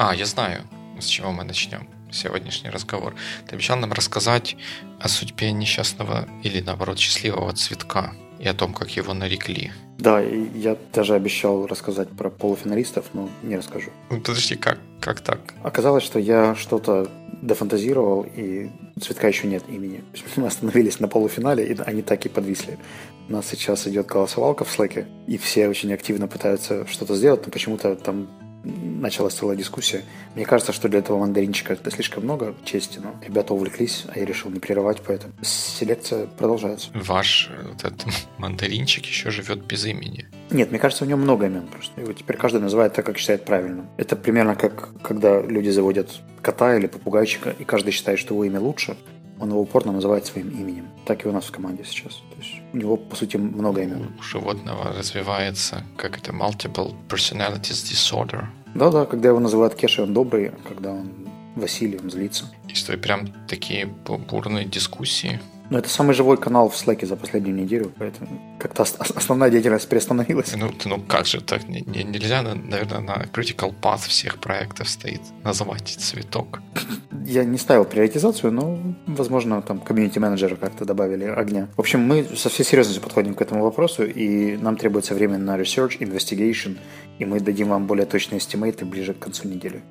А, я знаю, с чего мы начнем сегодняшний разговор. Ты обещал нам рассказать о судьбе несчастного или, наоборот, счастливого цветка и о том, как его нарекли. Да, я даже обещал рассказать про полуфиналистов, но не расскажу. Ну, подожди, как, как так? Оказалось, что я что-то дофантазировал, и цветка еще нет имени. Мы остановились на полуфинале, и они так и подвисли. У нас сейчас идет голосовалка в Slack, и все очень активно пытаются что-то сделать, но почему-то там началась целая дискуссия. Мне кажется, что для этого мандаринчика это слишком много чести, но ребята увлеклись, а я решил не прерывать, поэтому селекция продолжается. Ваш вот этот мандаринчик еще живет без имени. Нет, мне кажется, у него много имен просто. Его теперь каждый называет так, как считает правильным. Это примерно как когда люди заводят кота или попугайчика, и каждый считает, что его имя лучше, он его упорно называет своим именем. Так и у нас в команде сейчас. То есть у него, по сути, много имен. У животного развивается, как это, multiple personalities disorder. Да-да, когда его называют Кешей, он добрый, а когда он Василий, он злится. И что прям такие бурные дискуссии но это самый живой канал в Slack за последнюю неделю, поэтому как-то основная деятельность приостановилась. Ну, ну как же так? Не, не, нельзя, наверное, на critical path всех проектов стоит называть цветок. Я не ставил приоритизацию, но, возможно, там комьюнити-менеджеры как-то добавили огня. В общем, мы со всей серьезностью подходим к этому вопросу, и нам требуется время на research, investigation, и мы дадим вам более точные эстимейты ближе к концу недели.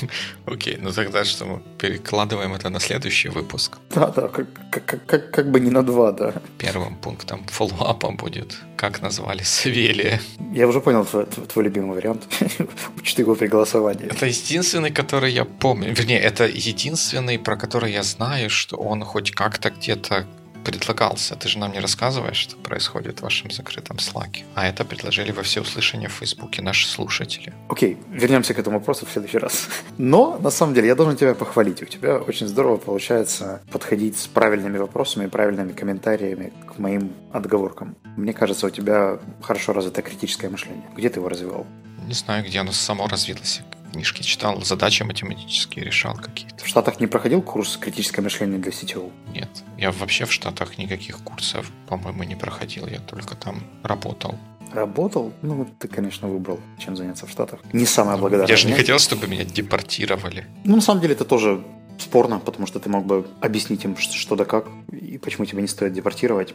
Окей, ну тогда что мы перекладываем это на следующий выпуск? Да, да, как, как, как, бы не на два, да. Первым пунктом фоллоуапа будет, как назвали Савелия. Я уже понял твой, твой любимый вариант. Учти его при голосовании. Это единственный, который я помню. Вернее, это единственный, про который я знаю, что он хоть как-то где-то предлагался. Ты же нам не рассказываешь, что происходит в вашем закрытом слаке. А это предложили во всеуслышание в Фейсбуке наши слушатели. Окей, вернемся к этому вопросу в следующий раз. Но, на самом деле, я должен тебя похвалить. У тебя очень здорово получается подходить с правильными вопросами и правильными комментариями к моим отговоркам. Мне кажется, у тебя хорошо развито критическое мышление. Где ты его развивал? Не знаю, где оно само развилось книжки читал, задачи математические решал какие-то. В Штатах не проходил курс критическое мышление для CTO? Нет. Я вообще в Штатах никаких курсов, по-моему, не проходил. Я только там работал. Работал? Ну, ты, конечно, выбрал, чем заняться в Штатах. Не самое благодарное. Я же не хотел, чтобы меня депортировали. Ну, на самом деле, это тоже спорно, потому что ты мог бы объяснить им, что да как, и почему тебя не стоит депортировать.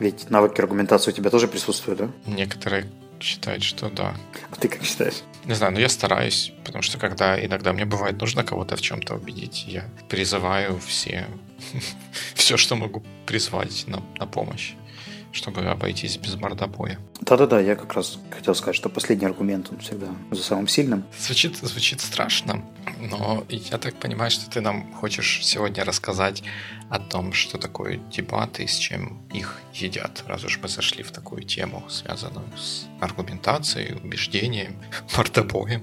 Ведь навыки аргументации у тебя тоже присутствуют, да? Некоторые считают, что да. А ты как считаешь? Не знаю, но я стараюсь, потому что когда иногда мне бывает нужно кого-то в чем-то убедить, я призываю все, все, что могу призвать на, на помощь чтобы обойтись без мордобоя. Да-да-да, я как раз хотел сказать, что последний аргумент, он всегда за самым сильным. Звучит, звучит страшно, но я так понимаю, что ты нам хочешь сегодня рассказать о том, что такое дебаты и с чем их едят, раз уж мы зашли в такую тему, связанную с аргументацией, убеждением, мордобоем.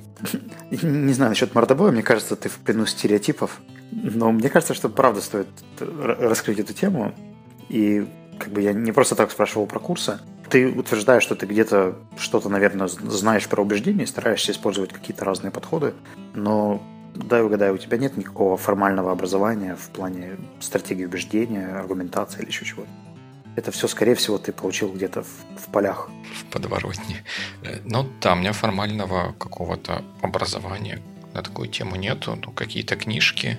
Не знаю насчет мордобоя, мне кажется, ты в плену стереотипов, но мне кажется, что правда стоит раскрыть эту тему и как бы я не просто так спрашивал про курсы. Ты утверждаешь, что ты где-то что-то, наверное, знаешь про убеждения, стараешься использовать какие-то разные подходы, но дай угадаю, у тебя нет никакого формального образования в плане стратегии убеждения, аргументации или еще чего-то. Это все, скорее всего, ты получил где-то в, в полях. В подворотне. Ну да, у меня формального какого-то образования на такую тему нету. Ну, какие-то книжки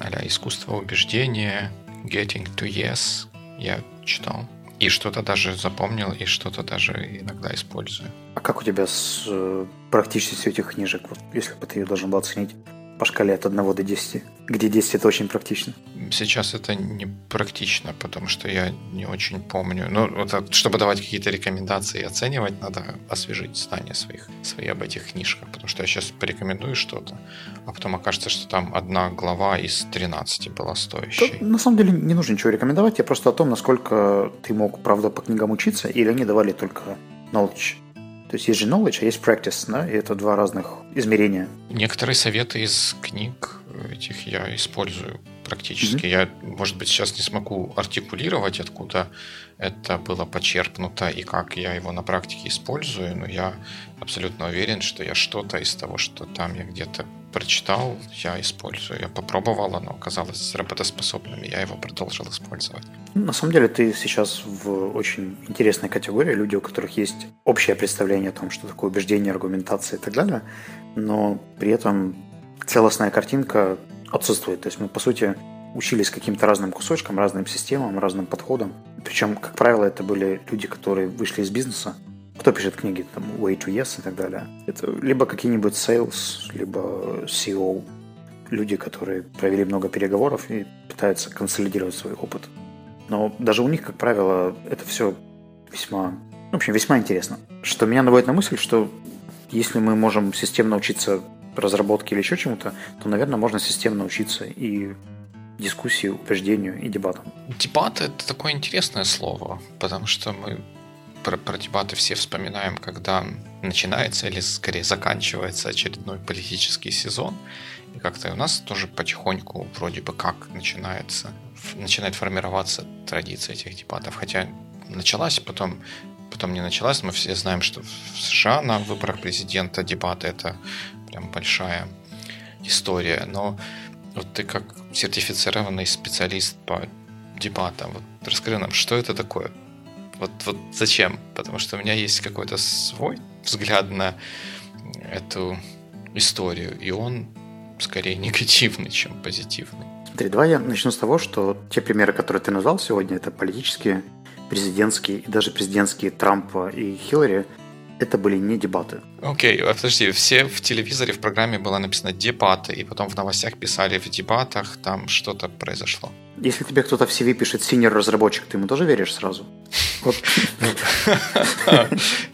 а искусство убеждения, Getting to Yes, я читал. И что-то даже запомнил, и что-то даже иногда использую. А как у тебя с э, практичностью этих книжек, вот, если бы ты ее должен был оценить? По шкале от 1 до 10, где 10 это очень практично? Сейчас это не практично, потому что я не очень помню. Ну, вот, чтобы давать какие-то рекомендации и оценивать, надо освежить знания своих, свои об этих книжках, потому что я сейчас порекомендую что-то, а потом окажется, что там одна глава из 13 была стоящей. То, на самом деле не нужно ничего рекомендовать, я просто о том, насколько ты мог, правда, по книгам учиться, или они давали только knowledge. То есть есть же knowledge, а есть practice, да, и это два разных измерения. Некоторые советы из книг этих я использую практически. Mm-hmm. Я, может быть, сейчас не смогу артикулировать, откуда это было почерпнуто и как я его на практике использую, но я абсолютно уверен, что я что-то из того, что там я где-то прочитал, я использую. Я попробовал, оно оказалось работоспособным, и я его продолжил использовать. На самом деле ты сейчас в очень интересной категории, люди, у которых есть общее представление о том, что такое убеждение, аргументация и так далее, но при этом целостная картинка отсутствует. То есть мы, по сути, учились каким-то разным кусочкам, разным системам, разным подходам. Причем, как правило, это были люди, которые вышли из бизнеса. Кто пишет книги, там, Way to Yes и так далее. Это либо какие-нибудь sales, либо CEO. Люди, которые провели много переговоров и пытаются консолидировать свой опыт. Но даже у них, как правило, это все весьма, в общем, весьма интересно. Что меня наводит на мысль, что если мы можем системно учиться разработке или еще чему-то, то, наверное, можно системно учиться и дискуссии, убеждению и дебатам. Дебаты – это такое интересное слово, потому что мы про, про дебаты все вспоминаем, когда начинается или скорее заканчивается очередной политический сезон. И как-то у нас тоже потихоньку вроде бы как начинается, начинает формироваться традиция этих дебатов. Хотя началась, потом, потом не началась. Мы все знаем, что в США на выборах президента дебаты это прям большая история. Но вот ты как сертифицированный специалист по дебатам, вот расскажи нам, что это такое? Вот, вот зачем? Потому что у меня есть какой-то свой взгляд на эту историю, и он скорее негативный, чем позитивный. Смотри, давай я начну с того, что те примеры, которые ты назвал сегодня, это политические, президентские и даже президентские Трампа и Хиллари, это были не дебаты. Окей, okay, подожди, все в телевизоре в программе было написано дебаты, и потом в новостях писали в дебатах, там что-то произошло. Если тебе кто-то в CV пишет senior разработчик, ты ему тоже веришь сразу?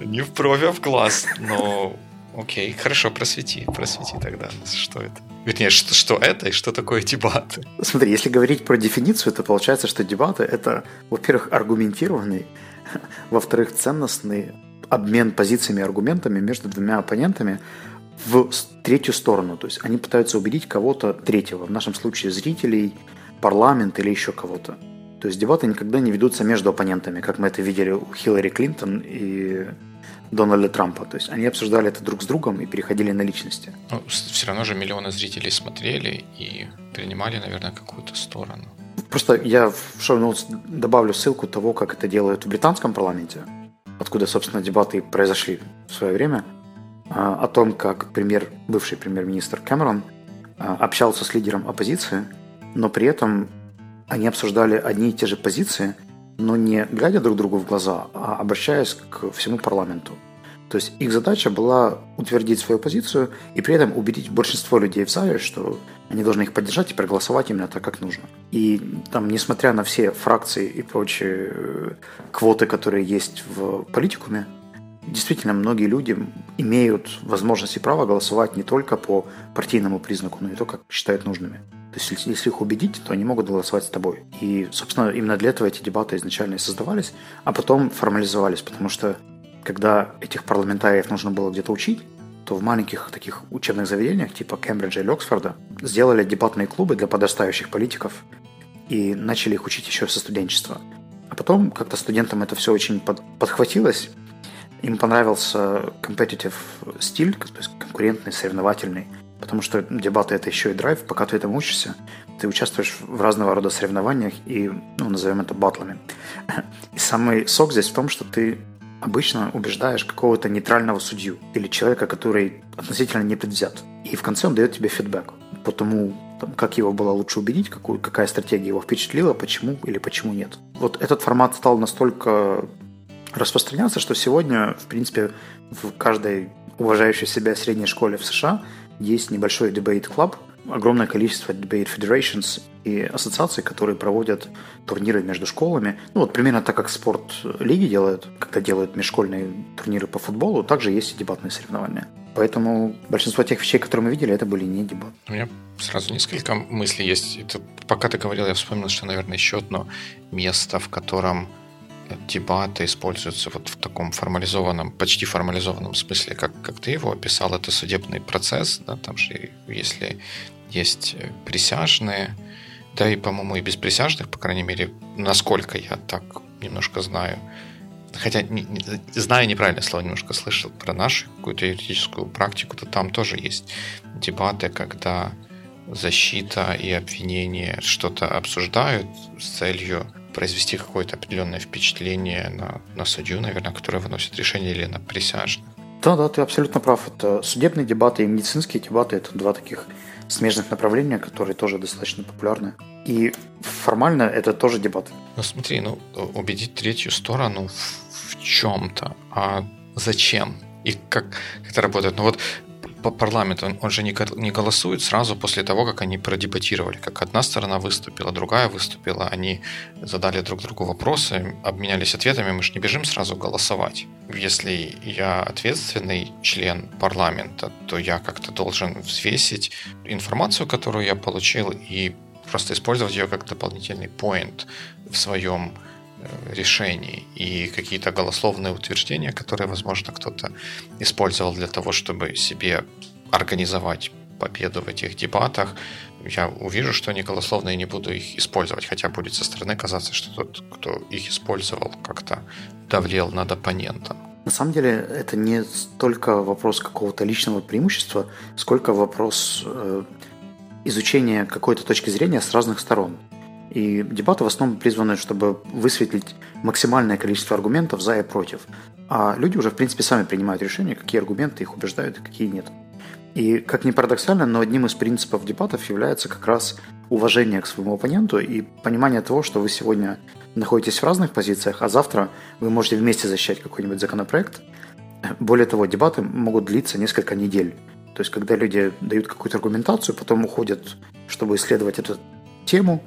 Не в брови, а в глаз, но Окей, хорошо, просвети, просвети тогда, что это. Вернее, что, что это и что такое дебаты? Смотри, если говорить про дефиницию, то получается, что дебаты – это, во-первых, аргументированный, во-вторых, ценностный обмен позициями и аргументами между двумя оппонентами в третью сторону. То есть они пытаются убедить кого-то третьего, в нашем случае зрителей, парламент или еще кого-то. То есть дебаты никогда не ведутся между оппонентами, как мы это видели у Хиллари Клинтон и Дональда Трампа. То есть они обсуждали это друг с другом и переходили на личности. Ну, все равно же миллионы зрителей смотрели и принимали, наверное, какую-то сторону. Просто я в шоу-ноутс добавлю ссылку того, как это делают в британском парламенте откуда, собственно, дебаты произошли в свое время, а, о том, как премьер, бывший премьер-министр Кэмерон а, общался с лидером оппозиции, но при этом они обсуждали одни и те же позиции, но не глядя друг другу в глаза, а обращаясь к всему парламенту. То есть их задача была утвердить свою позицию и при этом убедить большинство людей в зале, что они должны их поддержать и проголосовать именно так, как нужно. И там, несмотря на все фракции и прочие э, квоты, которые есть в политикуме, действительно многие люди имеют возможность и право голосовать не только по партийному признаку, но и то, как считают нужными. То есть, если их убедить, то они могут голосовать с тобой. И, собственно, именно для этого эти дебаты изначально и создавались, а потом формализовались, потому что когда этих парламентариев нужно было где-то учить, то в маленьких таких учебных заведениях типа Кембриджа или Оксфорда сделали дебатные клубы для подрастающих политиков и начали их учить еще со студенчества. А потом как-то студентам это все очень под, подхватилось. Им понравился competitive стиль, то есть конкурентный, соревновательный, потому что дебаты это еще и драйв, пока ты этому учишься, ты участвуешь в разного рода соревнованиях и, ну, назовем это батлами. И самый сок здесь в том, что ты обычно убеждаешь какого-то нейтрального судью или человека, который относительно не предвзят. И в конце он дает тебе фидбэк по тому, там, как его было лучше убедить, какую, какая стратегия его впечатлила, почему или почему нет. Вот этот формат стал настолько распространяться, что сегодня, в принципе, в каждой уважающей себя средней школе в США есть небольшой club, огромное количество debate federations и ассоциаций, которые проводят турниры между школами. Ну вот примерно так, как спорт-лиги делают, когда делают межшкольные турниры по футболу, также есть и дебатные соревнования. Поэтому большинство тех вещей, которые мы видели, это были не дебаты. У меня сразу несколько мыслей есть. Это, пока ты говорил, я вспомнил, что, наверное, еще одно место, в котором дебаты используются вот в таком формализованном, почти формализованном смысле, как, как ты его описал, это судебный процесс, да, там же если есть присяжные, да и, по-моему, и без присяжных, по крайней мере, насколько я так немножко знаю, хотя не, не, знаю неправильное слово, немножко слышал про нашу какую-то юридическую практику, то там тоже есть дебаты, когда защита и обвинение что-то обсуждают с целью произвести какое-то определенное впечатление на, на судью, наверное, который выносит решение или на присяжных. Да, да, ты абсолютно прав. Это судебные дебаты и медицинские дебаты – это два таких смежных направления, которые тоже достаточно популярны. И формально это тоже дебаты. Ну смотри, ну убедить третью сторону в, в чем-то, а зачем? И как, как это работает? Ну вот парламент, он, он же не, не голосует сразу после того, как они продебатировали. Как одна сторона выступила, другая выступила, они задали друг другу вопросы, обменялись ответами, мы же не бежим сразу голосовать. Если я ответственный член парламента, то я как-то должен взвесить информацию, которую я получил, и просто использовать ее как дополнительный point в своем решений и какие-то голословные утверждения, которые, возможно, кто-то использовал для того, чтобы себе организовать победу в этих дебатах, я увижу, что они голословные, и не буду их использовать, хотя будет со стороны казаться, что тот, кто их использовал, как-то давлел над оппонентом. На самом деле это не столько вопрос какого-то личного преимущества, сколько вопрос э, изучения какой-то точки зрения с разных сторон. И дебаты в основном призваны, чтобы высветлить максимальное количество аргументов за и против. А люди уже, в принципе, сами принимают решение, какие аргументы их убеждают и какие нет. И, как ни парадоксально, но одним из принципов дебатов является как раз уважение к своему оппоненту и понимание того, что вы сегодня находитесь в разных позициях, а завтра вы можете вместе защищать какой-нибудь законопроект. Более того, дебаты могут длиться несколько недель. То есть, когда люди дают какую-то аргументацию, потом уходят, чтобы исследовать эту тему,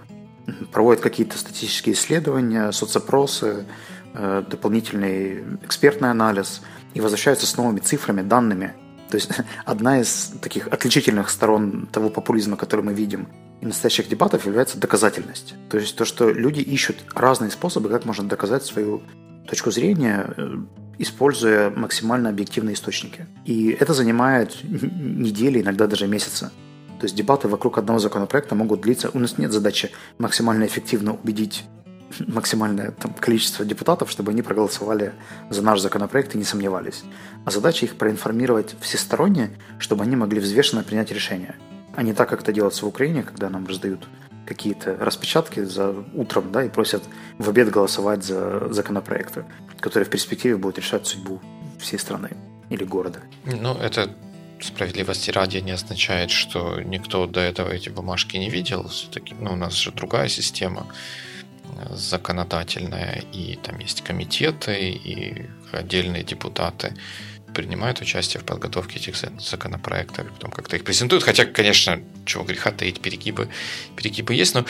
проводят какие-то статистические исследования, соцопросы, э, дополнительный экспертный анализ и возвращаются с новыми цифрами, данными. То есть одна из таких отличительных сторон того популизма, который мы видим и настоящих дебатов, является доказательность. То есть то, что люди ищут разные способы, как можно доказать свою точку зрения, э, используя максимально объективные источники. И это занимает недели, иногда даже месяцы. То есть дебаты вокруг одного законопроекта могут длиться. У нас нет задачи максимально эффективно убедить максимальное там, количество депутатов, чтобы они проголосовали за наш законопроект и не сомневались. А задача их проинформировать всесторонне, чтобы они могли взвешенно принять решение. А не так, как это делается в Украине, когда нам раздают какие-то распечатки за утром, да, и просят в обед голосовать за законопроекты, которые в перспективе будут решать судьбу всей страны или города. Ну, это справедливости ради не означает, что никто до этого эти бумажки не видел. Все-таки ну, у нас же другая система э, законодательная, и там есть комитеты, и отдельные депутаты принимают участие в подготовке этих законопроектов, и потом как-то их презентуют. Хотя, конечно, чего греха таить, перегибы, перегибы есть, но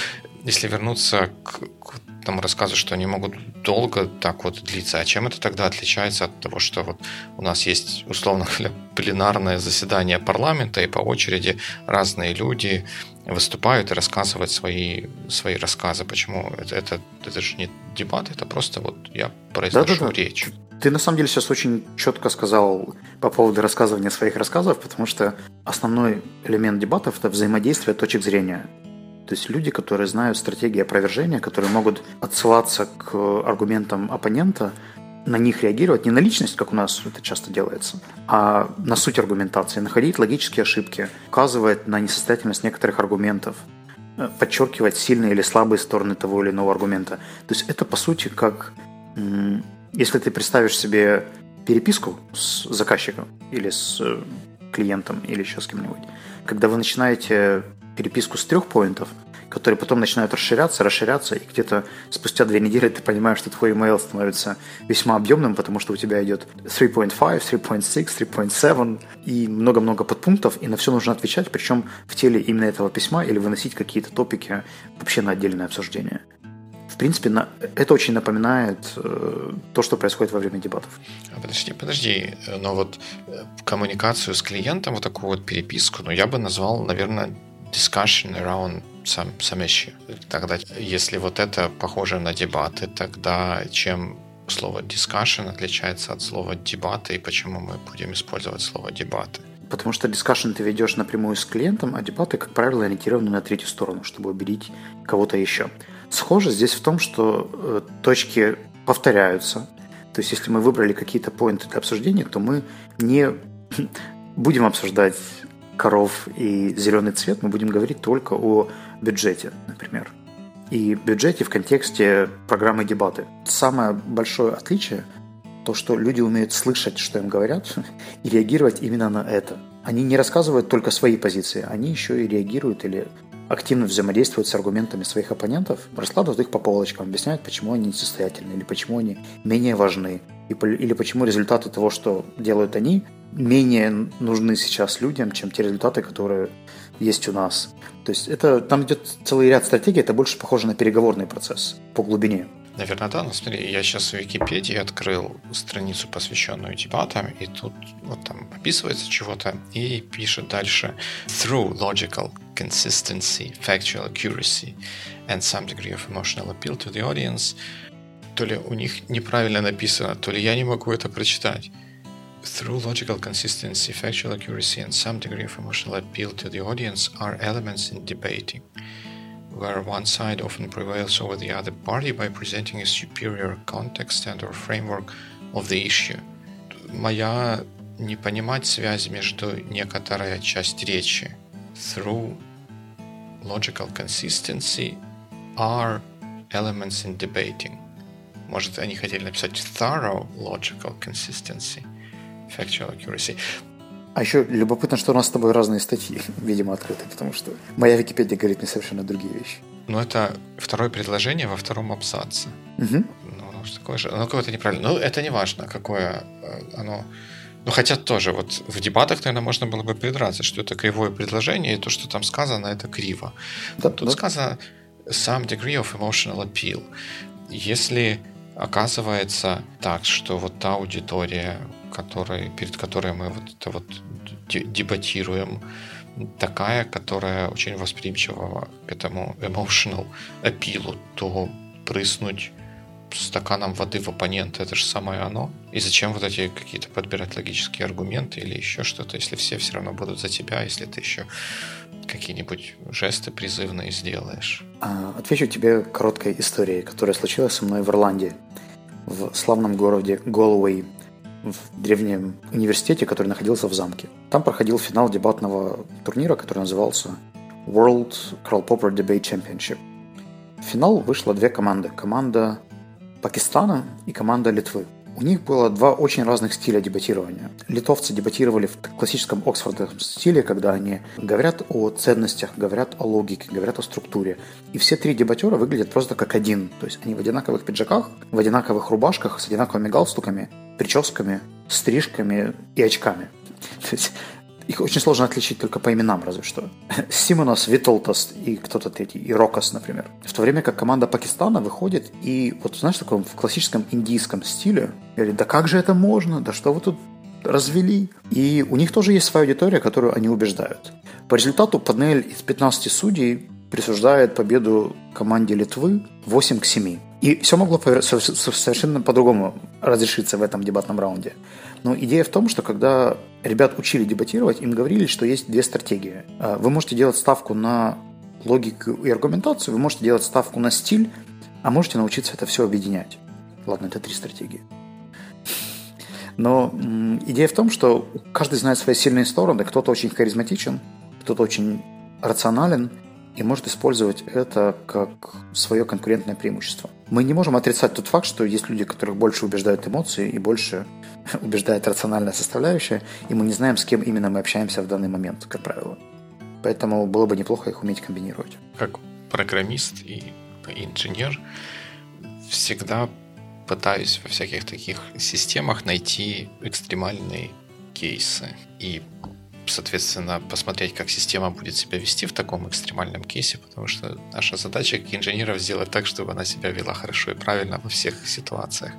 если вернуться к, к тому рассказу, что они могут долго так вот длиться, а чем это тогда отличается от того, что вот у нас есть, условно говоря, пленарное заседание парламента, и по очереди разные люди выступают и рассказывают свои, свои рассказы. Почему? Это, это, это же не дебат, это просто вот я произношу да, да, да. речь. Ты на самом деле сейчас очень четко сказал по поводу рассказывания своих рассказов, потому что основной элемент дебатов – это взаимодействие точек зрения. То есть люди, которые знают стратегии опровержения, которые могут отсылаться к аргументам оппонента, на них реагировать не на личность, как у нас это часто делается, а на суть аргументации, находить логические ошибки, указывать на несостоятельность некоторых аргументов, э, подчеркивать сильные или слабые стороны того или иного аргумента. То есть это по сути как если ты представишь себе переписку с заказчиком или с э, клиентом или еще с кем-нибудь, когда вы начинаете переписку с трех поинтов, которые потом начинают расширяться, расширяться, и где-то спустя две недели ты понимаешь, что твой email становится весьма объемным, потому что у тебя идет 3.5, 3.6, 3.7 и много-много подпунктов, и на все нужно отвечать, причем в теле именно этого письма или выносить какие-то топики вообще на отдельное обсуждение. В принципе, на, это очень напоминает э, то, что происходит во время дебатов. А подожди, подожди, но вот э, коммуникацию с клиентом, вот такую вот переписку, ну, я бы назвал, наверное, discussion around some, some issue. Тогда, если вот это похоже на дебаты, тогда чем слово discussion отличается от слова дебаты и почему мы будем использовать слово дебаты? Потому что discussion ты ведешь напрямую с клиентом, а дебаты, как правило, ориентированы на третью сторону, чтобы убедить кого-то еще. Схоже здесь в том, что э, точки повторяются. То есть, если мы выбрали какие-то поинты для обсуждения, то мы не будем обсуждать коров и зеленый цвет, мы будем говорить только о бюджете, например. И бюджете в контексте программы дебаты. Самое большое отличие – то, что люди умеют слышать, что им говорят, и реагировать именно на это. Они не рассказывают только свои позиции, они еще и реагируют или активно взаимодействуют с аргументами своих оппонентов, раскладывают их по полочкам, объясняют, почему они несостоятельны, или почему они менее важны, или почему результаты того, что делают они, менее нужны сейчас людям, чем те результаты, которые есть у нас. То есть это там идет целый ряд стратегий, это больше похоже на переговорный процесс по глубине. Наверное, да. Но смотри, я сейчас в Википедии открыл страницу, посвященную дебатам, и тут вот там описывается чего-то и пишет дальше through logical consistency, factual accuracy and some degree of emotional appeal to the audience. То ли у них неправильно написано, то ли я не могу это прочитать. Through logical consistency, factual accuracy, and some degree of emotional appeal to the audience are elements in debating. where one side often prevails over the other party by presenting a superior context and or framework of the issue. Моя не понимать связь между некоторая часть речи through logical consistency are elements in debating. Может, они хотели написать thorough logical consistency, factual accuracy. А еще любопытно, что у нас с тобой разные статьи, видимо, открыты, потому что моя Википедия говорит мне совершенно другие вещи. Ну, это второе предложение во втором абзаце. Угу. Ну, что такое же? Ну, какое-то неправильно. Ну, это не важно, какое э, оно... Ну, хотя тоже, вот в дебатах, наверное, можно было бы придраться, что это кривое предложение, и то, что там сказано, это криво. Да, Тут да. сказано some degree of emotional appeal. Если оказывается так, что вот та аудитория, который, перед которой мы вот это вот дебатируем, такая, которая очень восприимчива к этому emotional апилу, то прыснуть стаканом воды в оппонента, это же самое оно. И зачем вот эти какие-то подбирать логические аргументы или еще что-то, если все все равно будут за тебя, если ты еще какие-нибудь жесты призывные сделаешь? А, отвечу тебе короткой историей, которая случилась со мной в Ирландии, в славном городе Голуэй в древнем университете, который находился в замке. Там проходил финал дебатного турнира, который назывался World Karl Popper Debate Championship. В финал вышло две команды. Команда Пакистана и команда Литвы. У них было два очень разных стиля дебатирования. Литовцы дебатировали в классическом оксфордском стиле, когда они говорят о ценностях, говорят о логике, говорят о структуре. И все три дебатера выглядят просто как один. То есть они в одинаковых пиджаках, в одинаковых рубашках, с одинаковыми галстуками, прическами, стрижками и очками. То есть их очень сложно отличить только по именам, разве что. Симонос, Витолтас и кто-то третий, и Рокас, например. В то время как команда Пакистана выходит и, вот знаешь, в таком в классическом индийском стиле, говорит, да как же это можно, да что вы тут развели. И у них тоже есть своя аудитория, которую они убеждают. По результату панель из 15 судей присуждает победу команде Литвы 8 к 7. И все могло совершенно по-другому разрешиться в этом дебатном раунде. Но идея в том, что когда ребят учили дебатировать, им говорили, что есть две стратегии. А, вы можете делать ставку на логику и аргументацию, вы можете делать ставку на стиль, а можете научиться это все объединять. Ладно, это три стратегии. Но идея в том, что каждый знает свои сильные стороны. Кто-то очень харизматичен, кто-то очень рационален, и может использовать это как свое конкурентное преимущество. Мы не можем отрицать тот факт, что есть люди, которых больше убеждают эмоции и больше убеждает рациональная составляющая, и мы не знаем, с кем именно мы общаемся в данный момент, как правило. Поэтому было бы неплохо их уметь комбинировать. Как программист и инженер всегда пытаюсь во всяких таких системах найти экстремальные кейсы. И соответственно, посмотреть, как система будет себя вести в таком экстремальном кейсе, потому что наша задача как инженеров сделать так, чтобы она себя вела хорошо и правильно во всех ситуациях.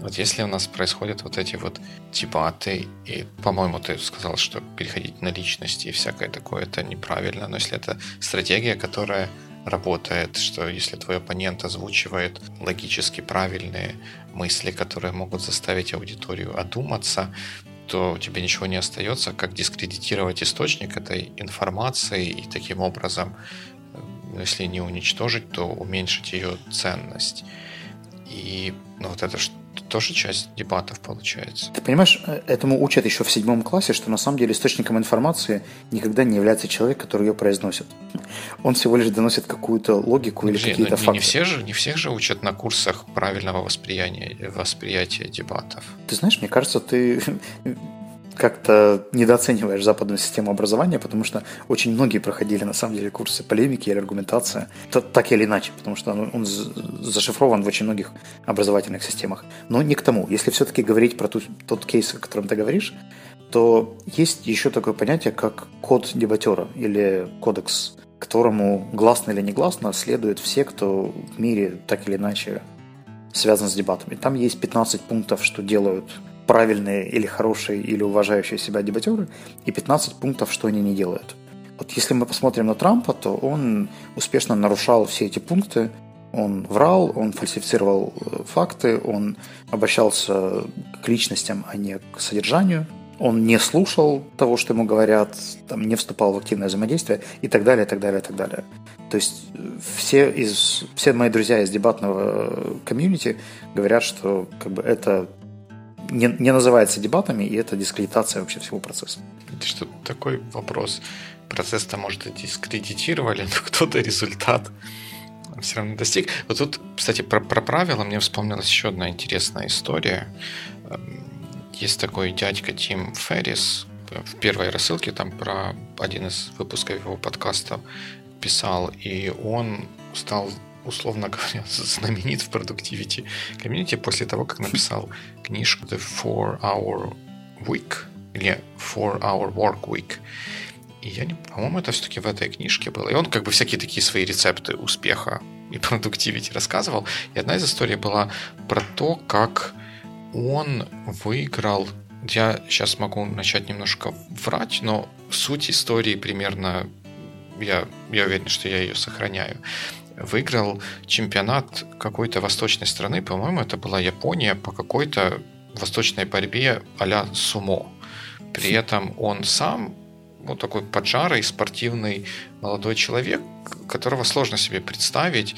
Вот если у нас происходят вот эти вот дебаты, и, по-моему, ты сказал, что переходить на личности и всякое такое, это неправильно, но если это стратегия, которая работает, что если твой оппонент озвучивает логически правильные мысли, которые могут заставить аудиторию одуматься, то тебе ничего не остается, как дискредитировать источник этой информации и таким образом, э, если не уничтожить, то уменьшить ее ценность. И ну, вот это тоже часть дебатов получается. Ты понимаешь, э, этому учат еще в седьмом классе, что на самом деле источником информации никогда не является человек, который ее произносит. Он всего лишь доносит какую-то логику или какие-то не, факты. Не, все же, не всех же учат на курсах правильного восприятия, восприятия дебатов. Ты знаешь, мне кажется, ты как-то недооцениваешь западную систему образования, потому что очень многие проходили на самом деле курсы полемики или аргументации, так или иначе, потому что он, он зашифрован в очень многих образовательных системах. Но не к тому. Если все-таки говорить про ту, тот кейс, о котором ты говоришь, то есть еще такое понятие, как код дебатера или кодекс, которому гласно или негласно следуют все, кто в мире так или иначе связан с дебатами. Там есть 15 пунктов, что делают правильные или хорошие или уважающие себя дебатеры, и 15 пунктов, что они не делают. Вот если мы посмотрим на Трампа, то он успешно нарушал все эти пункты. Он врал, он фальсифицировал э, факты, он обращался к личностям, а не к содержанию. Он не слушал того, что ему говорят, там, не вступал в активное взаимодействие и так далее, и так далее, и так далее. То есть э, все, из, все мои друзья из дебатного э, комьюнити говорят, что как бы, это не, не называется дебатами, и это дискредитация вообще всего процесса. Что такой вопрос. Процесс-то, может, и дискредитировали, но кто-то результат все равно достиг. Вот тут, кстати, про, про правила мне вспомнилась еще одна интересная история. Эм, есть такой дядька Тим Феррис, в первой рассылке там про один из выпусков его подкаста писал, и он стал условно говоря, знаменит в продуктивити комьюнити после того, как написал книжку The Four Hour Week или Four Hour Work Week. И я не, по-моему, это все-таки в этой книжке было. И он как бы всякие такие свои рецепты успеха и продуктивити рассказывал. И одна из историй была про то, как он выиграл я сейчас могу начать немножко врать, но суть истории примерно я, я уверен, что я ее сохраняю выиграл чемпионат какой-то восточной страны, по-моему, это была Япония, по какой-то восточной борьбе а-ля сумо. При этом он сам вот такой поджарый, спортивный молодой человек, которого сложно себе представить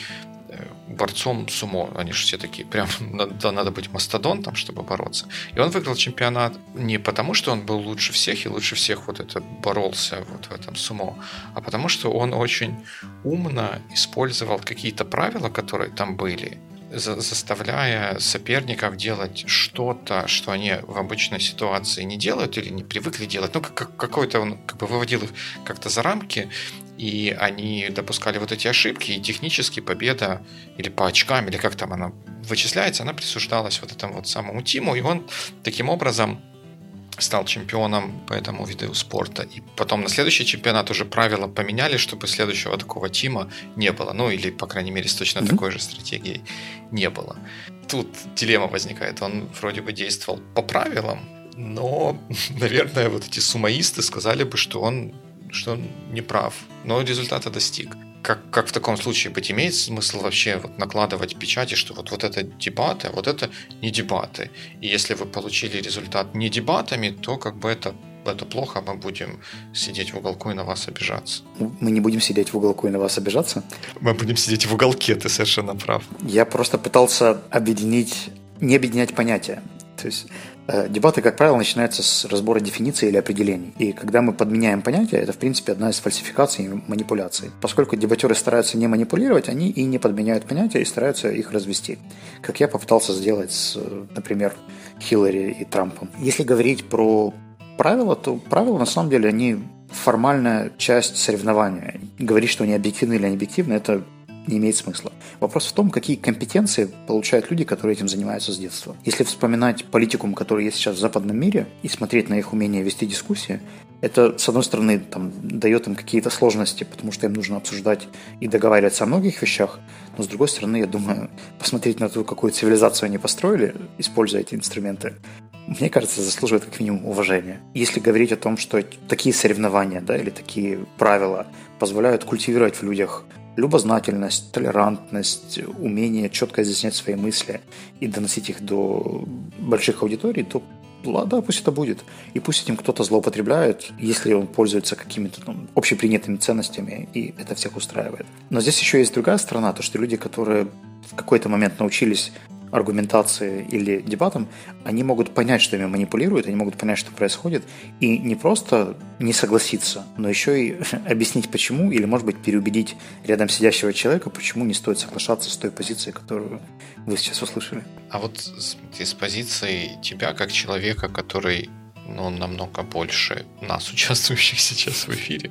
борцом сумо. Они же все такие, прям надо, надо быть мастодонтом, чтобы бороться. И он выиграл чемпионат не потому, что он был лучше всех и лучше всех вот это боролся вот в этом сумо, а потому что он очень умно использовал какие-то правила, которые там были, заставляя соперников делать что-то, что они в обычной ситуации не делают или не привыкли делать. Ну, как, какой-то он как бы выводил их как-то за рамки, и они допускали вот эти ошибки, и технически победа или по очкам, или как там она вычисляется, она присуждалась вот этому вот самому Тиму, и он таким образом стал чемпионом по этому виду спорта. И потом на следующий чемпионат уже правила поменяли, чтобы следующего такого Тима не было. Ну, или, по крайней мере, с точно mm-hmm. такой же стратегией не было. Тут дилемма возникает. Он вроде бы действовал по правилам, но, наверное, вот эти сумоисты сказали бы, что он, что он не прав, но результата достиг как, как в таком случае быть? Имеет смысл вообще вот накладывать печати, что вот, вот это дебаты, а вот это не дебаты. И если вы получили результат не дебатами, то как бы это это плохо, мы будем сидеть в уголку и на вас обижаться. Мы не будем сидеть в уголку и на вас обижаться? Мы будем сидеть в уголке, ты совершенно прав. Я просто пытался объединить, не объединять понятия. То есть дебаты, как правило, начинаются с разбора дефиниций или определений. И когда мы подменяем понятия, это, в принципе, одна из фальсификаций и манипуляций. Поскольку дебатеры стараются не манипулировать, они и не подменяют понятия и стараются их развести. Как я попытался сделать с, например, Хиллари и Трампом. Если говорить про правила, то правила, на самом деле, они формальная часть соревнования. Говорить, что они объективны или не объективны, это не имеет смысла. Вопрос в том, какие компетенции получают люди, которые этим занимаются с детства. Если вспоминать политикум, который есть сейчас в западном мире, и смотреть на их умение вести дискуссии, это, с одной стороны, там, дает им какие-то сложности, потому что им нужно обсуждать и договариваться о многих вещах, но, с другой стороны, я думаю, посмотреть на то, какую цивилизацию они построили, используя эти инструменты, мне кажется, заслуживает как минимум уважения. Если говорить о том, что такие соревнования да, или такие правила позволяют культивировать в людях любознательность, толерантность, умение четко изъяснять свои мысли и доносить их до больших аудиторий, то да, пусть это будет. И пусть этим кто-то злоупотребляет, если он пользуется какими-то там, общепринятыми ценностями, и это всех устраивает. Но здесь еще есть другая сторона, то что люди, которые в какой-то момент научились аргументации или дебатам, они могут понять, что ими манипулируют, они могут понять, что происходит, и не просто не согласиться, но еще и объяснить, почему, или, может быть, переубедить рядом сидящего человека, почему не стоит соглашаться с той позицией, которую вы сейчас услышали. А вот с, с позиции тебя, как человека, который ну, намного больше нас, участвующих сейчас в эфире,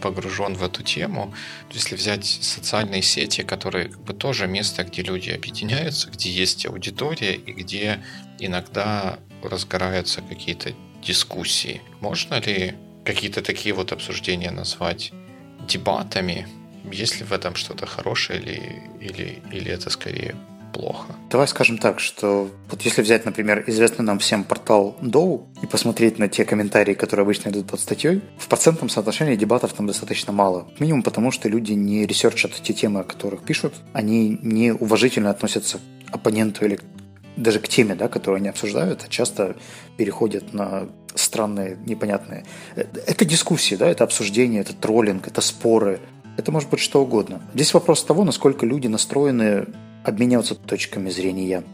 погружен в эту тему. Если взять социальные сети, которые как бы тоже место, где люди объединяются, где есть аудитория и где иногда разгораются какие-то дискуссии. Можно ли какие-то такие вот обсуждения назвать дебатами? Есть ли в этом что-то хорошее или, или, или это скорее плохо. Давай скажем так, что вот если взять, например, известный нам всем портал DOU и посмотреть на те комментарии, которые обычно идут под статьей, в процентном соотношении дебатов там достаточно мало. Минимум потому, что люди не ресерчат те темы, о которых пишут, они не уважительно относятся к оппоненту или даже к теме, да, которую они обсуждают, а часто переходят на странные, непонятные. Это дискуссии, да, это обсуждение, это троллинг, это споры, это может быть что угодно. Здесь вопрос того, насколько люди настроены обмениваться точками зрения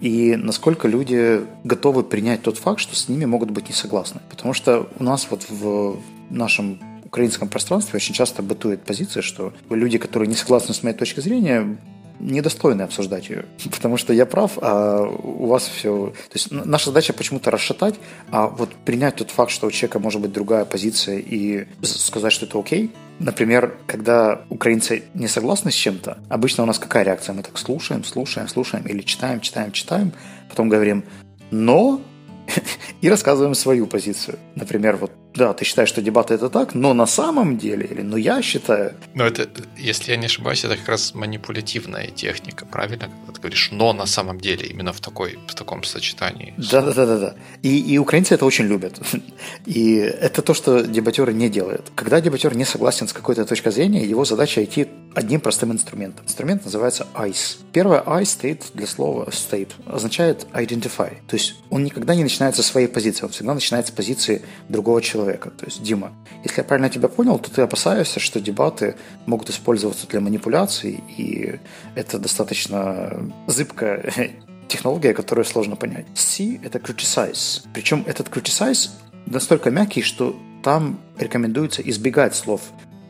и насколько люди готовы принять тот факт, что с ними могут быть не согласны. Потому что у нас вот в нашем украинском пространстве очень часто бытует позиция, что люди, которые не согласны с моей точки зрения, недостойны обсуждать ее. Потому что я прав, а у вас все... То есть наша задача почему-то расшатать, а вот принять тот факт, что у человека может быть другая позиция и сказать, что это окей. Например, когда украинцы не согласны с чем-то, обычно у нас какая реакция? Мы так слушаем, слушаем, слушаем или читаем, читаем, читаем, потом говорим «но» и рассказываем свою позицию. Например, вот да, ты считаешь, что дебаты это так, но на самом деле, или ну я считаю. Но это, если я не ошибаюсь, это как раз манипулятивная техника, правильно? Когда ты говоришь, но на самом деле, именно в, такой, в таком сочетании. Да, да, да, да, да. И, и украинцы это очень любят. И это то, что дебатеры не делают. Когда дебатер не согласен с какой-то точкой зрения, его задача идти одним простым инструментом. Инструмент называется ICE. Первое I стоит для слова state, означает identify. То есть он никогда не начинается со своей позиции, он всегда начинается с позиции другого человека человека. То есть, Дима, если я правильно тебя понял, то ты опасаешься, что дебаты могут использоваться для манипуляций, и это достаточно зыбкая технология, которую сложно понять. C – это criticize. Причем этот criticize настолько мягкий, что там рекомендуется избегать слов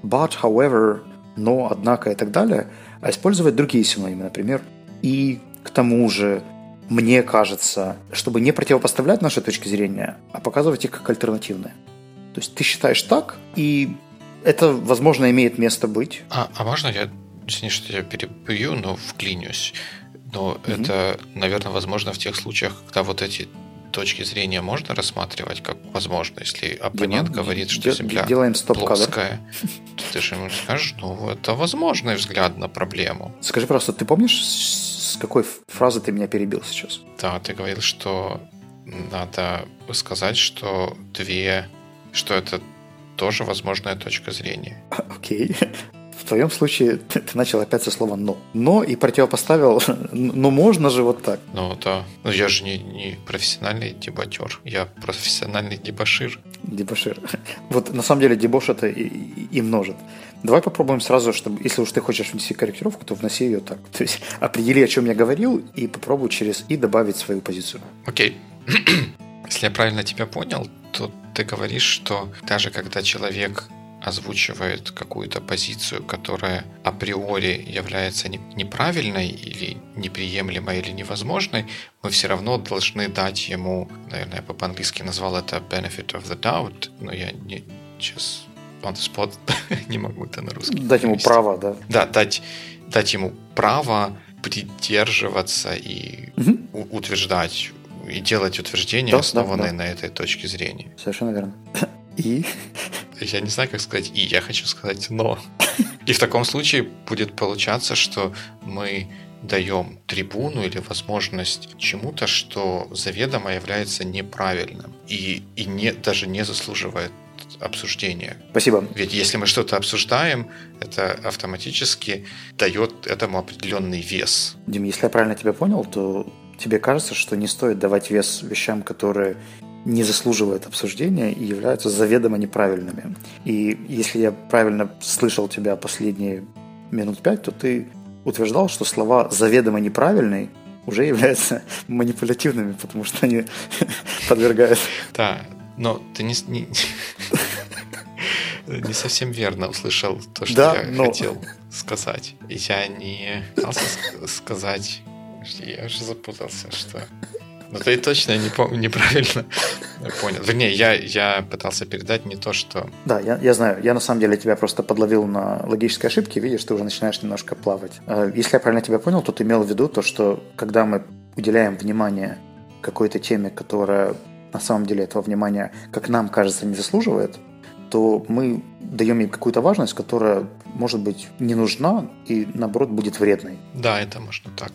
but, however, но, однако и так далее, а использовать другие синонимы, например, и к тому же, мне кажется, чтобы не противопоставлять наши точки зрения, а показывать их как альтернативные. То есть ты считаешь так, и это, возможно, имеет место быть. А, а можно я, извини, что я перебью, но вклинюсь? Но угу. это, наверное, возможно в тех случаях, когда вот эти точки зрения можно рассматривать как возможно, если оппонент Дима, говорит, что Земля делаем плоская, то ты же ему скажешь, ну, это возможный взгляд на проблему. Скажи просто, ты помнишь, с какой фразы ты меня перебил сейчас? Да, ты говорил, что надо сказать, что две что это тоже возможная точка зрения. Окей. Okay. В твоем случае ты, ты начал опять со слова «но». «Но» и противопоставил «но можно же вот так». Ну да. Но я же не, не профессиональный дебатер. Я профессиональный дебашир. Дебашир. Вот на самом деле дебош это и, и, и множит. Давай попробуем сразу, чтобы, если уж ты хочешь внести корректировку, то вноси ее так. То есть определи, о чем я говорил, и попробуй через «и» добавить свою позицию. Окей. Okay. Если я правильно тебя понял, то ты говоришь, что даже когда человек озвучивает какую-то позицию, которая априори является неправильной или неприемлемой или невозможной, мы все равно должны дать ему, наверное, я бы по-английски назвал это benefit of the doubt, но я не сейчас on the spot не могу это на русский. Дать ему право, да? Да, дать, дать ему право придерживаться и угу. утверждать и делать утверждения, да, основанные да, да. на этой точке зрения. Совершенно верно. И? Я не знаю, как сказать «и», я хочу сказать «но». И в таком случае будет получаться, что мы даем трибуну или возможность чему-то, что заведомо является неправильным и, и не, даже не заслуживает обсуждения. Спасибо. Ведь если мы что-то обсуждаем, это автоматически дает этому определенный вес. Дим, если я правильно тебя понял, то тебе кажется, что не стоит давать вес вещам, которые не заслуживают обсуждения и являются заведомо неправильными. И если я правильно слышал тебя последние минут пять, то ты утверждал, что слова заведомо неправильные уже являются манипулятивными, потому что они подвергают... Да, но ты не, не, не совсем верно услышал то, что да, я но... хотел сказать. Я не пытался сказать... Я уже запутался, что... Ну ты точно не пом- неправильно понял. Вернее, я, я пытался передать не то, что... Да, я, я знаю. Я на самом деле тебя просто подловил на логической ошибке. Видишь, ты уже начинаешь немножко плавать. А, если я правильно тебя понял, то ты имел в виду то, что когда мы уделяем внимание какой-то теме, которая на самом деле этого внимания, как нам кажется, не заслуживает, то мы даем ей какую-то важность, которая, может быть, не нужна и, наоборот, будет вредной. Да, это можно так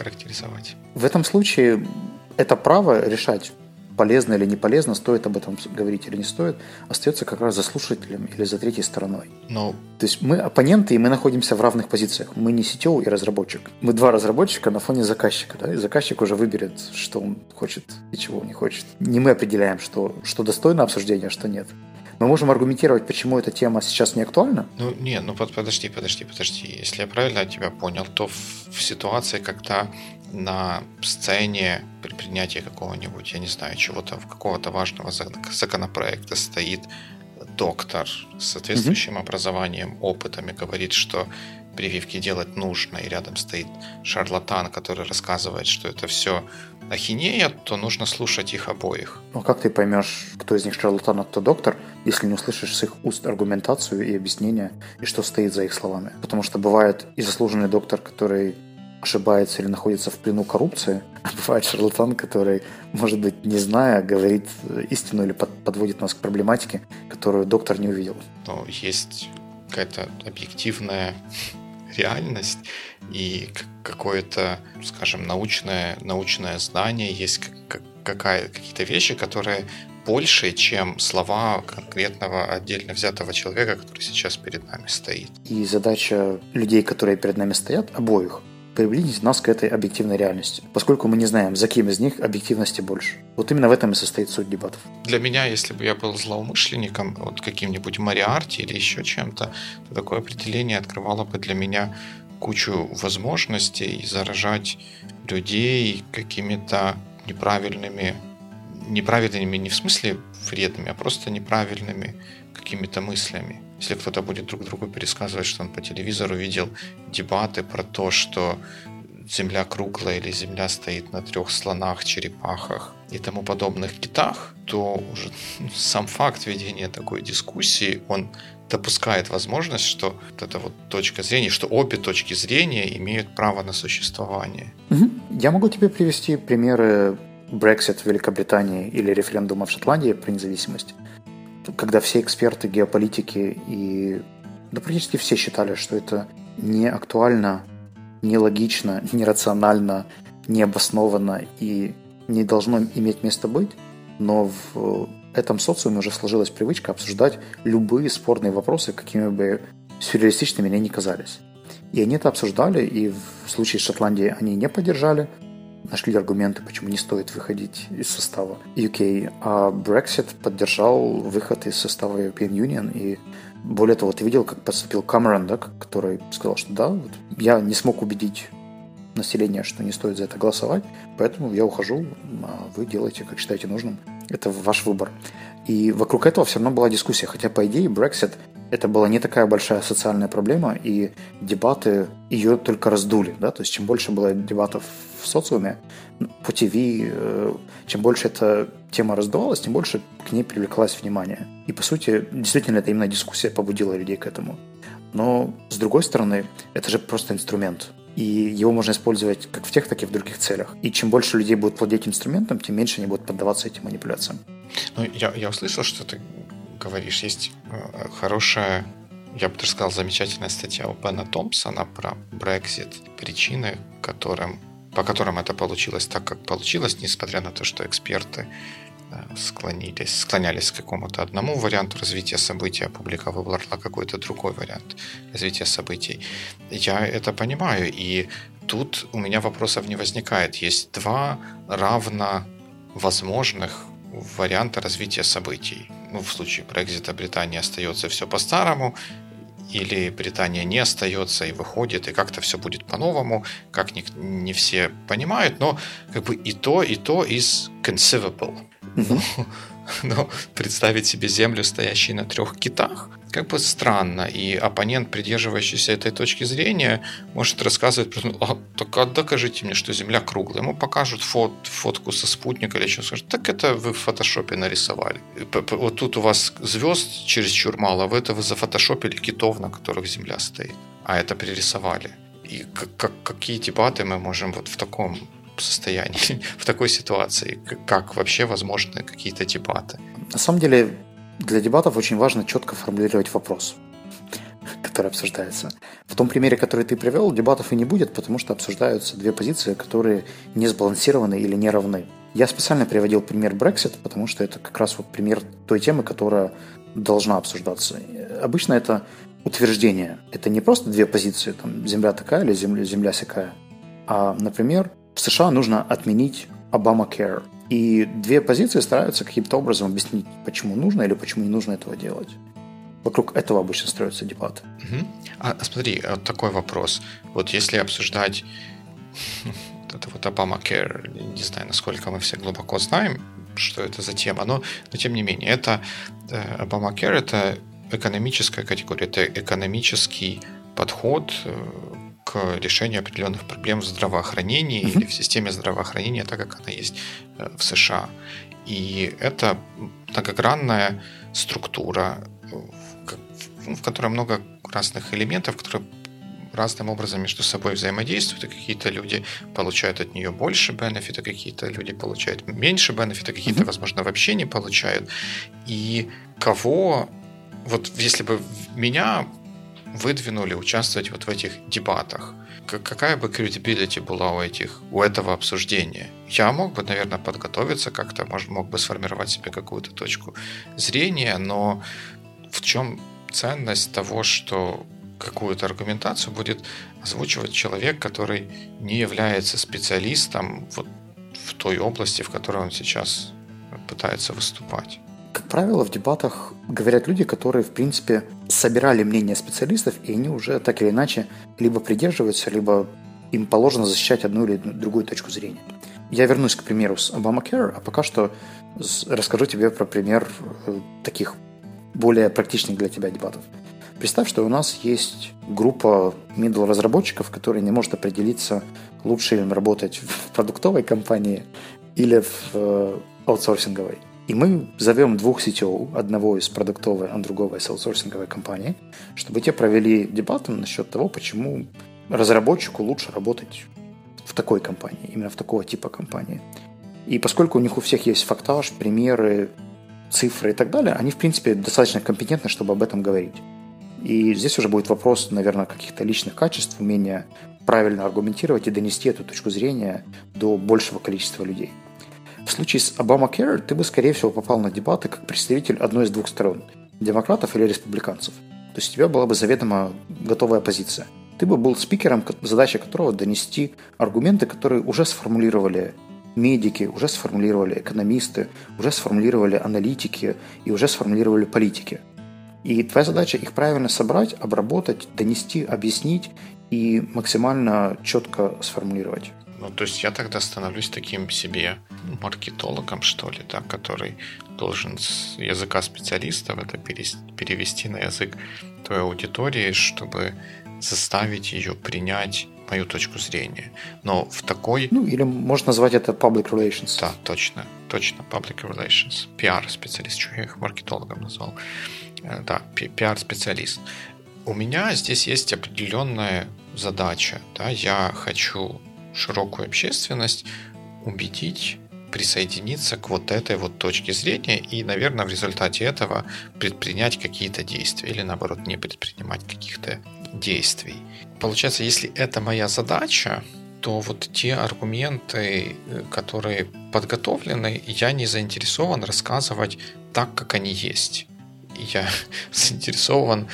охарактеризовать. В этом случае это право решать, полезно или не полезно, стоит об этом говорить или не стоит, остается как раз за слушателем или за третьей стороной. Но... То есть мы оппоненты, и мы находимся в равных позициях. Мы не сетевый и разработчик. Мы два разработчика на фоне заказчика. Да? И заказчик уже выберет, что он хочет и чего он не хочет. Не мы определяем, что, что достойно обсуждения, а что нет. Мы можем аргументировать, почему эта тема сейчас не актуальна? Ну, не, ну подожди, подожди, подожди. Если я правильно тебя понял, то в, в ситуации, когда на сцене при принятии какого-нибудь, я не знаю, чего-то, какого-то важного законопроекта стоит доктор с соответствующим mm-hmm. образованием, опытом и говорит, что прививки делать нужно, и рядом стоит шарлатан, который рассказывает, что это все ахинея, то нужно слушать их обоих. Ну как ты поймешь, кто из них шарлатан, а кто доктор, если не услышишь с их уст аргументацию и объяснение, и что стоит за их словами? Потому что бывает и заслуженный доктор, который ошибается или находится в плену коррупции, а бывает шарлатан, который, может быть, не зная, говорит истину или подводит нас к проблематике, которую доктор не увидел. Но есть какая-то объективная реальность и какое-то, скажем, научное, научное знание, есть какая, какие-то вещи, которые больше, чем слова конкретного отдельно взятого человека, который сейчас перед нами стоит. И задача людей, которые перед нами стоят, обоих, приблизить нас к этой объективной реальности, поскольку мы не знаем, за кем из них объективности больше. Вот именно в этом и состоит суть дебатов. Для меня, если бы я был злоумышленником, вот каким-нибудь Мариарти или еще чем-то, то такое определение открывало бы для меня кучу возможностей заражать людей какими-то неправильными, неправильными не в смысле вредными, а просто неправильными какими-то мыслями. Если кто-то будет друг другу пересказывать, что он по телевизору видел дебаты про то, что Земля круглая или Земля стоит на трех слонах, черепахах и тому подобных китах, то уже сам факт ведения такой дискуссии, он допускает возможность, что вот эта вот точка зрения, что обе точки зрения имеют право на существование. Угу. Я могу тебе привести примеры Brexit в Великобритании или референдума в Шотландии при независимости когда все эксперты геополитики и да практически все считали, что это не актуально, нелогично, нерационально, необоснованно и не должно иметь место быть, но в этом социуме уже сложилась привычка обсуждать любые спорные вопросы, какими бы сюрреалистичными они ни казались. И они это обсуждали, и в случае с Шотландией они не поддержали, нашли аргументы, почему не стоит выходить из состава UK. А Brexit поддержал выход из состава European Union. И более того, ты видел, как поступил Камерон, да, который сказал, что да, вот я не смог убедить население, что не стоит за это голосовать, поэтому я ухожу, а вы делаете, как считаете нужным. Это ваш выбор. И вокруг этого все равно была дискуссия, хотя, по идее, Brexit это была не такая большая социальная проблема, и дебаты ее только раздули. Да? То есть чем больше было дебатов в социуме, по ТВ, э, чем больше эта тема раздувалась, тем больше к ней привлеклось внимание. И, по сути, действительно, это именно дискуссия побудила людей к этому. Но, с другой стороны, это же просто инструмент. И его можно использовать как в тех, так и в других целях. И чем больше людей будут владеть инструментом, тем меньше они будут поддаваться этим манипуляциям. Ну, я, я услышал, что ты говоришь, есть э, хорошая, я бы даже сказал, замечательная статья у Бена Томпсона про Brexit, причины, которым, по которым это получилось так, как получилось, несмотря на то, что эксперты э, склонились, склонялись к какому-то одному варианту развития событий, а публика выбрала какой-то другой вариант развития событий. Я это понимаю, и тут у меня вопросов не возникает. Есть два равно возможных варианта развития событий. Ну, в случае Брекзита Британия остается все по-старому, или Британия не остается и выходит, и как-то все будет по-новому, как не, не все понимают, но как бы и то, и то is conceivable. Mm-hmm. Но представить себе Землю, стоящей на трех китах, как бы странно. И оппонент, придерживающийся этой точки зрения, может рассказывать, а, так а докажите мне, что Земля круглая. Ему покажут фот, фотку со спутника или что скажут, так это вы в фотошопе нарисовали. Вот тут у вас звезд чересчур мало, а вы это вы зафотошопили китов, на которых Земля стоит. А это перерисовали. И как, как, какие дебаты мы можем вот в таком состоянии, в такой ситуации? Как вообще возможны какие-то дебаты? На самом деле, для дебатов очень важно четко формулировать вопрос, который обсуждается. В том примере, который ты привел, дебатов и не будет, потому что обсуждаются две позиции, которые не сбалансированы или не равны. Я специально приводил пример Brexit, потому что это как раз вот пример той темы, которая должна обсуждаться. Обычно это утверждение. Это не просто две позиции, там, земля такая или земля, земля сякая, а, например, в США нужно отменить Obamacare. И две позиции стараются каким-то образом объяснить, почему нужно или почему не нужно этого делать. Вокруг этого обычно строятся дебаты. Угу. А смотри, вот такой вопрос. Вот если обсуждать это вот Obamacare, не знаю, насколько мы все глубоко знаем, что это за тема, но, но тем не менее, это э, Obamacare это экономическая категория, это экономический подход э, к решению определенных проблем в здравоохранении mm-hmm. или в системе здравоохранения, так как она есть э, в США. И это многогранная структура, в, в которой много разных элементов, которые разным образом между собой взаимодействуют, и какие-то люди получают от нее больше бенефита, какие-то люди получают меньше бенефита, какие-то, возможно, вообще не получают. И кого, вот если бы меня выдвинули участвовать вот в этих дебатах. Какая бы credibility была у этих, у этого обсуждения? Я мог бы, наверное, подготовиться как-то, может, мог бы сформировать себе какую-то точку зрения, но в чем ценность того, что какую-то аргументацию будет озвучивать человек, который не является специалистом вот в той области, в которой он сейчас пытается выступать? Правило, в дебатах говорят люди, которые, в принципе, собирали мнение специалистов, и они уже так или иначе либо придерживаются, либо им положено защищать одну или другую точку зрения. Я вернусь к примеру с Obamacare, а пока что расскажу тебе про пример э, таких более практичных для тебя дебатов. Представь, что у нас есть группа middle разработчиков, которые не может определиться, лучше им работать в продуктовой компании или в э, аутсорсинговой. И мы зовем двух CTO, одного из продуктовой, а другого из аутсорсинговой компании, чтобы те провели дебаты насчет того, почему разработчику лучше работать в такой компании, именно в такого типа компании. И поскольку у них у всех есть фактаж, примеры, цифры и так далее, они, в принципе, достаточно компетентны, чтобы об этом говорить. И здесь уже будет вопрос, наверное, каких-то личных качеств, умения правильно аргументировать и донести эту точку зрения до большего количества людей. В случае с Obamacare ты бы, скорее всего, попал на дебаты как представитель одной из двух сторон – демократов или республиканцев. То есть у тебя была бы заведомо готовая позиция. Ты бы был спикером, задача которого донести аргументы, которые уже сформулировали медики, уже сформулировали экономисты, уже сформулировали аналитики и уже сформулировали политики. И твоя задача их правильно собрать, обработать, донести, объяснить и максимально четко сформулировать. Ну, то есть я тогда становлюсь таким себе маркетологом, что ли, да, который должен с языка специалистов это перевести на язык той аудитории, чтобы заставить ее принять мою точку зрения. Но в такой... Ну, или можно назвать это public relations. Да, точно, точно, public relations. Пиар-специалист, что я их маркетологом назвал. Э, да, пиар-специалист. У меня здесь есть определенная задача. Да? Я хочу широкую общественность убедить присоединиться к вот этой вот точке зрения и, наверное, в результате этого предпринять какие-то действия или, наоборот, не предпринимать каких-то действий. Получается, если это моя задача, то вот те аргументы, которые подготовлены, я не заинтересован рассказывать так, как они есть. Я заинтересован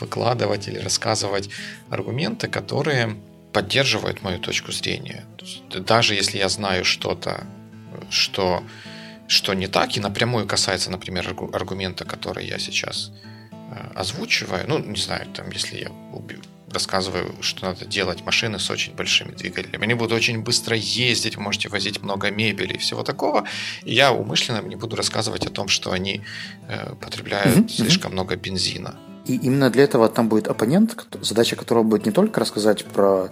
выкладывать или рассказывать аргументы, которые поддерживает мою точку зрения. даже если я знаю что-то, что, что не так, и напрямую касается, например, аргумента, который я сейчас озвучиваю, ну, не знаю, там, если я рассказываю, что надо делать машины с очень большими двигателями. Они будут очень быстро ездить, вы можете возить много мебели и всего такого. И я умышленно не буду рассказывать о том, что они э, потребляют mm-hmm. слишком много бензина. И именно для этого там будет оппонент, задача которого будет не только рассказать про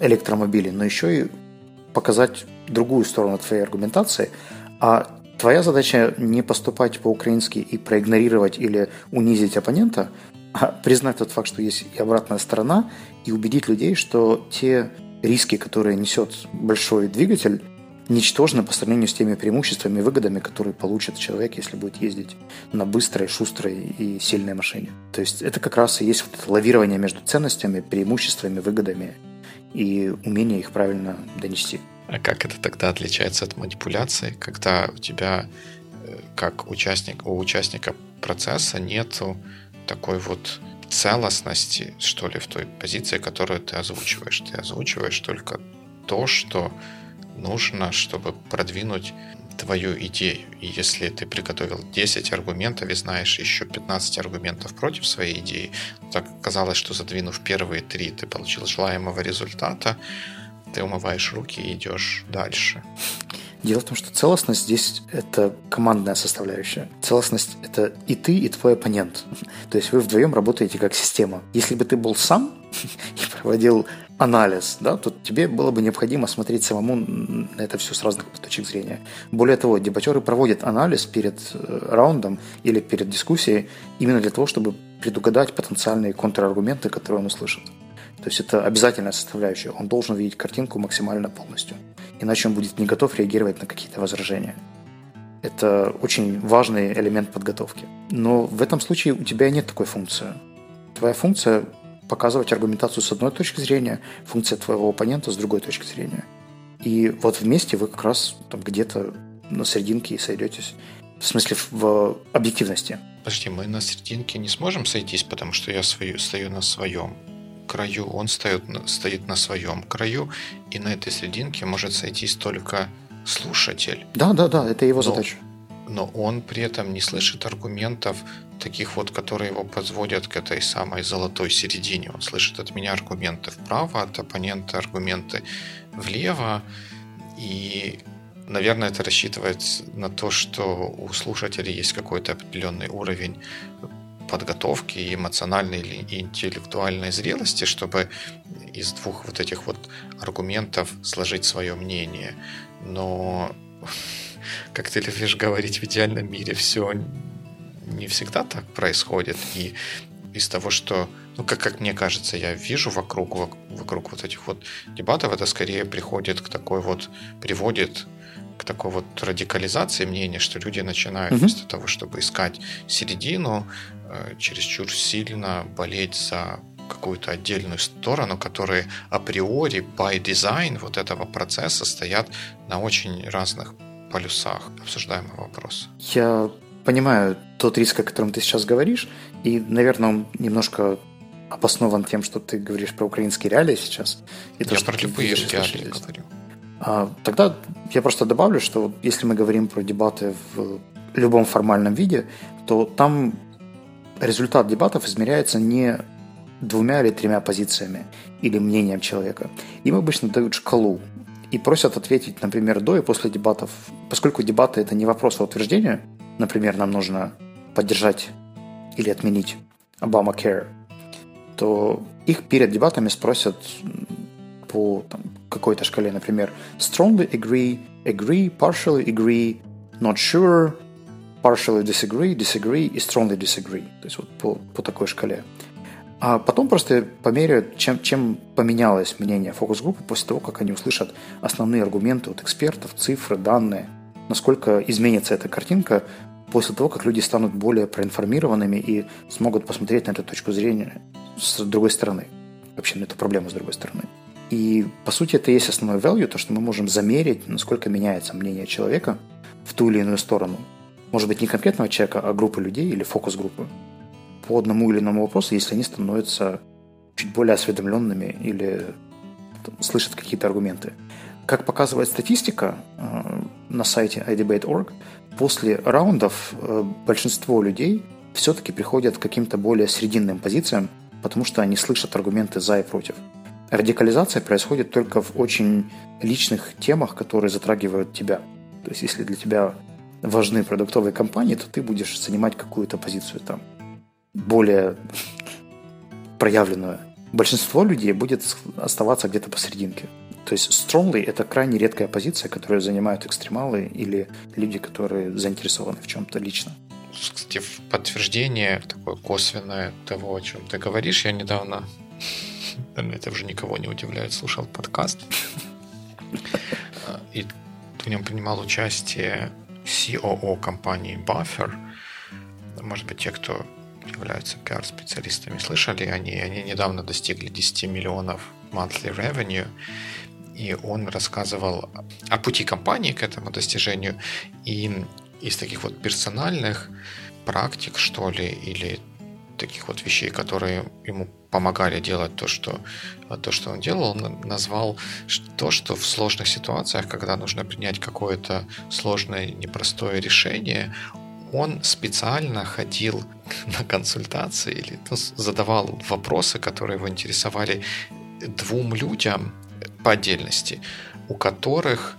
электромобили, но еще и показать другую сторону твоей аргументации. А твоя задача не поступать по-украински и проигнорировать или унизить оппонента, а признать тот факт, что есть и обратная сторона, и убедить людей, что те риски, которые несет большой двигатель, ничтожны по сравнению с теми преимуществами и выгодами, которые получит человек, если будет ездить на быстрой, шустрой и сильной машине. То есть это как раз и есть вот это лавирование между ценностями, преимуществами, выгодами и умение их правильно донести. А как это тогда отличается от манипуляции, когда у тебя э, как участник, у участника процесса нету такой вот целостности, что ли, в той позиции, которую ты озвучиваешь. Ты озвучиваешь только то, что нужно, чтобы продвинуть твою идею. И если ты приготовил 10 аргументов и знаешь еще 15 аргументов против своей идеи, так казалось, что задвинув первые три, ты получил желаемого результата, ты умываешь руки и идешь дальше. Дело в том, что целостность здесь – это командная составляющая. Целостность – это и ты, и твой оппонент. То есть вы вдвоем работаете как система. Если бы ты был сам и проводил анализ, да, то тебе было бы необходимо смотреть самому на это все с разных точек зрения. Более того, дебатеры проводят анализ перед э, раундом или перед дискуссией именно для того, чтобы предугадать потенциальные контраргументы, которые он услышит. То есть это обязательная составляющая. Он должен видеть картинку максимально полностью. Иначе он будет не готов реагировать на какие-то возражения. Это очень важный элемент подготовки. Но в этом случае у тебя нет такой функции. Твоя функция – показывать аргументацию с одной точки зрения, функция твоего оппонента с другой точки зрения. И вот вместе вы как раз там где-то на серединке и сойдетесь. В смысле, в объективности. Подожди, мы на серединке не сможем сойтись, потому что я свою, стою на своем краю, он стоит, стоит на своем краю, и на этой серединке может сойтись только слушатель. Да, да, да, это его но, задача. Но он при этом не слышит аргументов, таких вот, которые его подводят к этой самой золотой середине. Он слышит от меня аргументы вправо, от оппонента аргументы влево, и Наверное, это рассчитывает на то, что у слушателей есть какой-то определенный уровень подготовки и эмоциональной и интеллектуальной зрелости, чтобы из двух вот этих вот аргументов сложить свое мнение. Но, как ты любишь говорить, в идеальном мире все не всегда так происходит. И из того, что, ну, как, как мне кажется, я вижу вокруг, вокруг вот этих вот дебатов, это скорее приходит к такой вот, приводит к такой вот радикализации мнения, что люди начинают mm-hmm. вместо того, чтобы искать середину, Э, чересчур сильно болеть за какую-то отдельную сторону, которые априори, by design вот этого процесса стоят на очень разных полюсах обсуждаемого вопроса. Я понимаю тот риск, о котором ты сейчас говоришь, и, наверное, он немножко обоснован тем, что ты говоришь про украинские реалии сейчас. И то, я про любые реалии говорю. А, тогда я просто добавлю, что если мы говорим про дебаты в любом формальном виде, то там результат дебатов измеряется не двумя или тремя позициями или мнением человека. Им обычно дают шкалу и просят ответить, например, до и после дебатов. Поскольку дебаты – это не вопрос, а утверждение, например, нам нужно поддержать или отменить Obamacare, то их перед дебатами спросят по там, какой-то шкале, например, strongly agree, agree, partially agree, not sure, partially disagree, disagree и strongly disagree. То есть вот по, по такой шкале. А потом просто померяют, чем, чем поменялось мнение фокус-группы после того, как они услышат основные аргументы от экспертов, цифры, данные, насколько изменится эта картинка после того, как люди станут более проинформированными и смогут посмотреть на эту точку зрения с другой стороны. Вообще на эту проблему с другой стороны. И, по сути, это и есть основной value, то, что мы можем замерить, насколько меняется мнение человека в ту или иную сторону может быть, не конкретного человека, а группы людей или фокус-группы по одному или иному вопросу, если они становятся чуть более осведомленными или там, слышат какие-то аргументы. Как показывает статистика э, на сайте idebate.org, после раундов э, большинство людей все-таки приходят к каким-то более срединным позициям, потому что они слышат аргументы за и против. Радикализация происходит только в очень личных темах, которые затрагивают тебя. То есть, если для тебя важны продуктовые компании, то ты будешь занимать какую-то позицию там более проявленную. Большинство людей будет оставаться где-то посерединке. То есть strongly – это крайне редкая позиция, которую занимают экстремалы или люди, которые заинтересованы в чем-то лично. Кстати, в подтверждение такое косвенное того, о чем ты говоришь, я недавно, это уже никого не удивляет, слушал подкаст, и в нем принимал участие COO компании Buffer. Может быть, те, кто являются пиар-специалистами, слышали они, они недавно достигли 10 миллионов monthly revenue, и он рассказывал о пути компании к этому достижению, и из таких вот персональных практик, что ли, или таких вот вещей, которые ему помогали делать то, что, то, что он делал, он назвал то, что в сложных ситуациях, когда нужно принять какое-то сложное, непростое решение, он специально ходил на консультации или ну, задавал вопросы, которые его интересовали двум людям по отдельности, у которых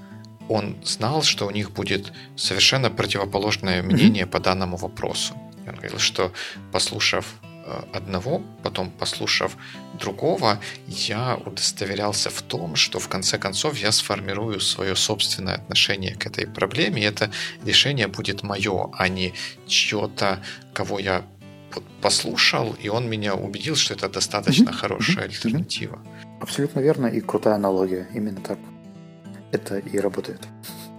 он знал, что у них будет совершенно противоположное мнение mm-hmm. по данному вопросу. Он говорил, что послушав э, одного, потом послушав другого, я удостоверялся в том, что в конце концов я сформирую свое собственное отношение к этой проблеме, и это решение будет мое, а не чье-то, кого я послушал, и он меня убедил, что это достаточно mm-hmm. хорошая альтернатива. Абсолютно верно и крутая аналогия, именно так это и работает.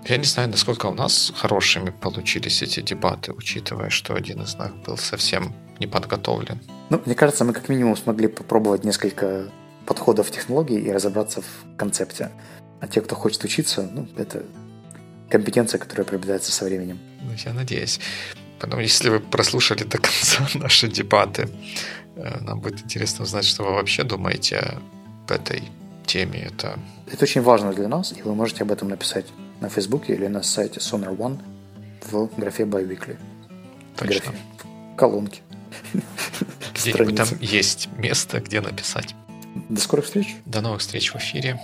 Я не знаю, насколько у нас хорошими получились эти дебаты, учитывая, что один из нас был совсем не подготовлен. Ну, мне кажется, мы как минимум смогли попробовать несколько подходов технологий и разобраться в концепте. А те, кто хочет учиться, ну, это компетенция, которая приобретается со временем. Ну, я надеюсь. Потом, если вы прослушали до конца наши дебаты, э, нам будет интересно узнать, что вы вообще думаете об этой теме. Это... это очень важно для нас, и вы можете об этом написать на Фейсбуке или на сайте Sonar One в графе Biweekly. Точно. Графе, в колонке. Где-нибудь там есть место, где написать. До скорых встреч. До новых встреч в эфире.